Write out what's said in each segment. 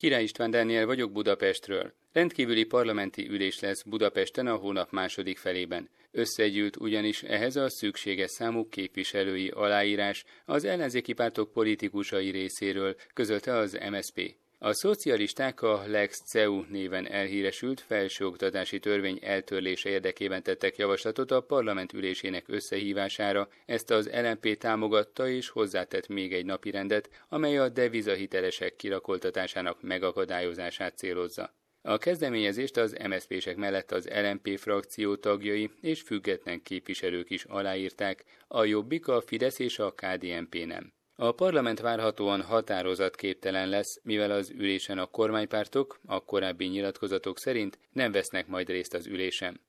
Király István Dániel vagyok Budapestről. Rendkívüli parlamenti ülés lesz Budapesten a hónap második felében. Összegyűlt ugyanis ehhez a szükséges számú képviselői aláírás az ellenzéki pártok politikusai részéről, közölte az MSP. A szocialisták a Lex CEU néven elhíresült felsőoktatási törvény eltörlése érdekében tettek javaslatot a parlament ülésének összehívására, ezt az LNP támogatta és hozzátett még egy napirendet, amely a devizahitelesek kirakoltatásának megakadályozását célozza. A kezdeményezést az MSZP-sek mellett az LNP frakció tagjai és független képviselők is aláírták, a Jobbik, a Fidesz és a KDNP nem. A parlament várhatóan határozatképtelen lesz, mivel az ülésen a kormánypártok, a korábbi nyilatkozatok szerint nem vesznek majd részt az ülésen.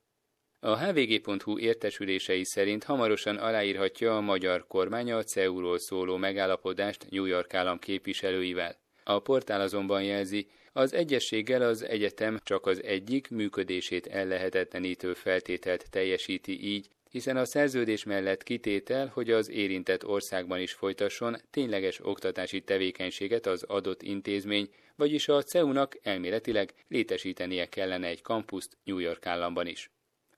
A hvg.hu értesülései szerint hamarosan aláírhatja a magyar kormány a CEU-ról szóló megállapodást New York állam képviselőivel. A portál azonban jelzi, az egyességgel az egyetem csak az egyik működését ellehetetlenítő feltételt teljesíti így, hiszen a szerződés mellett kitétel, hogy az érintett országban is folytasson tényleges oktatási tevékenységet az adott intézmény, vagyis a CEU-nak elméletileg létesítenie kellene egy kampuszt New York államban is.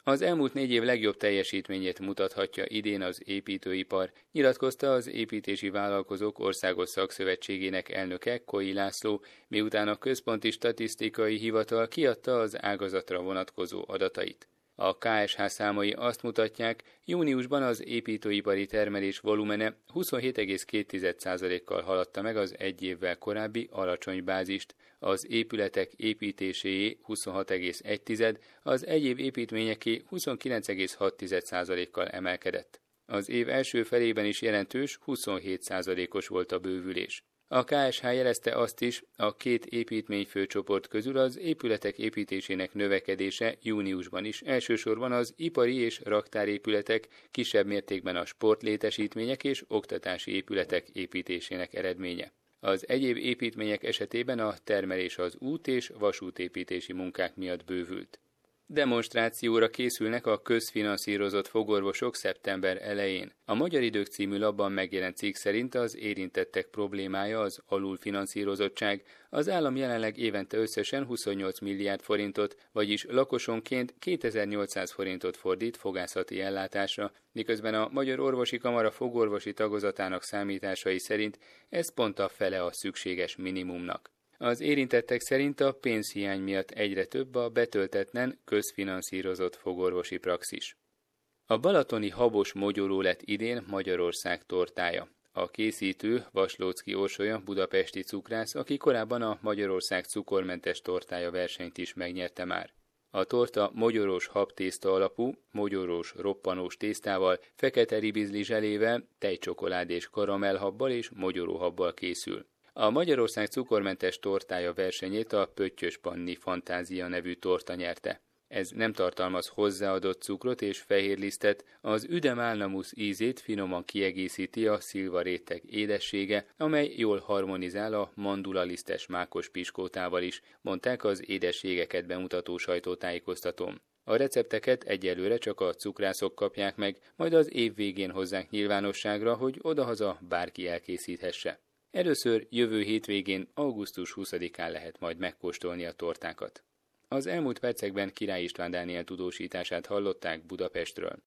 Az elmúlt négy év legjobb teljesítményét mutathatja idén az építőipar, nyilatkozta az Építési Vállalkozók Országos Szakszövetségének elnöke Koi László, miután a Központi Statisztikai Hivatal kiadta az ágazatra vonatkozó adatait. A KSH számai azt mutatják, júniusban az építőipari termelés volumene 27,2%-kal haladta meg az egy évvel korábbi alacsony bázist, az épületek építéséé 26,1%, az egyéb építményeké 29,6%-kal emelkedett. Az év első felében is jelentős 27%-os volt a bővülés. A KSH jelezte azt is, a két építményfőcsoport közül az épületek építésének növekedése júniusban is elsősorban az ipari és raktárépületek, kisebb mértékben a sportlétesítmények és oktatási épületek építésének eredménye. Az egyéb építmények esetében a termelés az út- és vasútépítési munkák miatt bővült. Demonstrációra készülnek a közfinanszírozott fogorvosok szeptember elején. A Magyar Idők című labban megjelent cikk szerint az érintettek problémája az alulfinanszírozottság. Az állam jelenleg évente összesen 28 milliárd forintot, vagyis lakosonként 2800 forintot fordít fogászati ellátásra, miközben a Magyar Orvosi Kamara fogorvosi tagozatának számításai szerint ez pont a fele a szükséges minimumnak. Az érintettek szerint a pénzhiány miatt egyre több a betöltetlen, közfinanszírozott fogorvosi praxis. A balatoni habos mogyoró lett idén Magyarország tortája. A készítő Vaslócki Orsolya budapesti cukrász, aki korábban a Magyarország cukormentes tortája versenyt is megnyerte már. A torta mogyorós habtészta alapú, mogyorós roppanós tésztával, fekete ribizli zselével, tejcsokolád és karamellhabbal és mogyoróhabbal készül. A Magyarország cukormentes tortája versenyét a Pöttyös Panni Fantázia nevű torta nyerte. Ez nem tartalmaz hozzáadott cukrot és fehérlisztet, az üdem álnamusz ízét finoman kiegészíti a szilva réteg édessége, amely jól harmonizál a mandulalisztes mákos piskótával is, mondták az édességeket bemutató sajtótájékoztatón. A recepteket egyelőre csak a cukrászok kapják meg, majd az év végén hozzák nyilvánosságra, hogy odahaza bárki elkészíthesse. Először jövő hétvégén, augusztus 20-án lehet majd megkóstolni a tortákat. Az elmúlt percekben Király István Dániel tudósítását hallották Budapestről.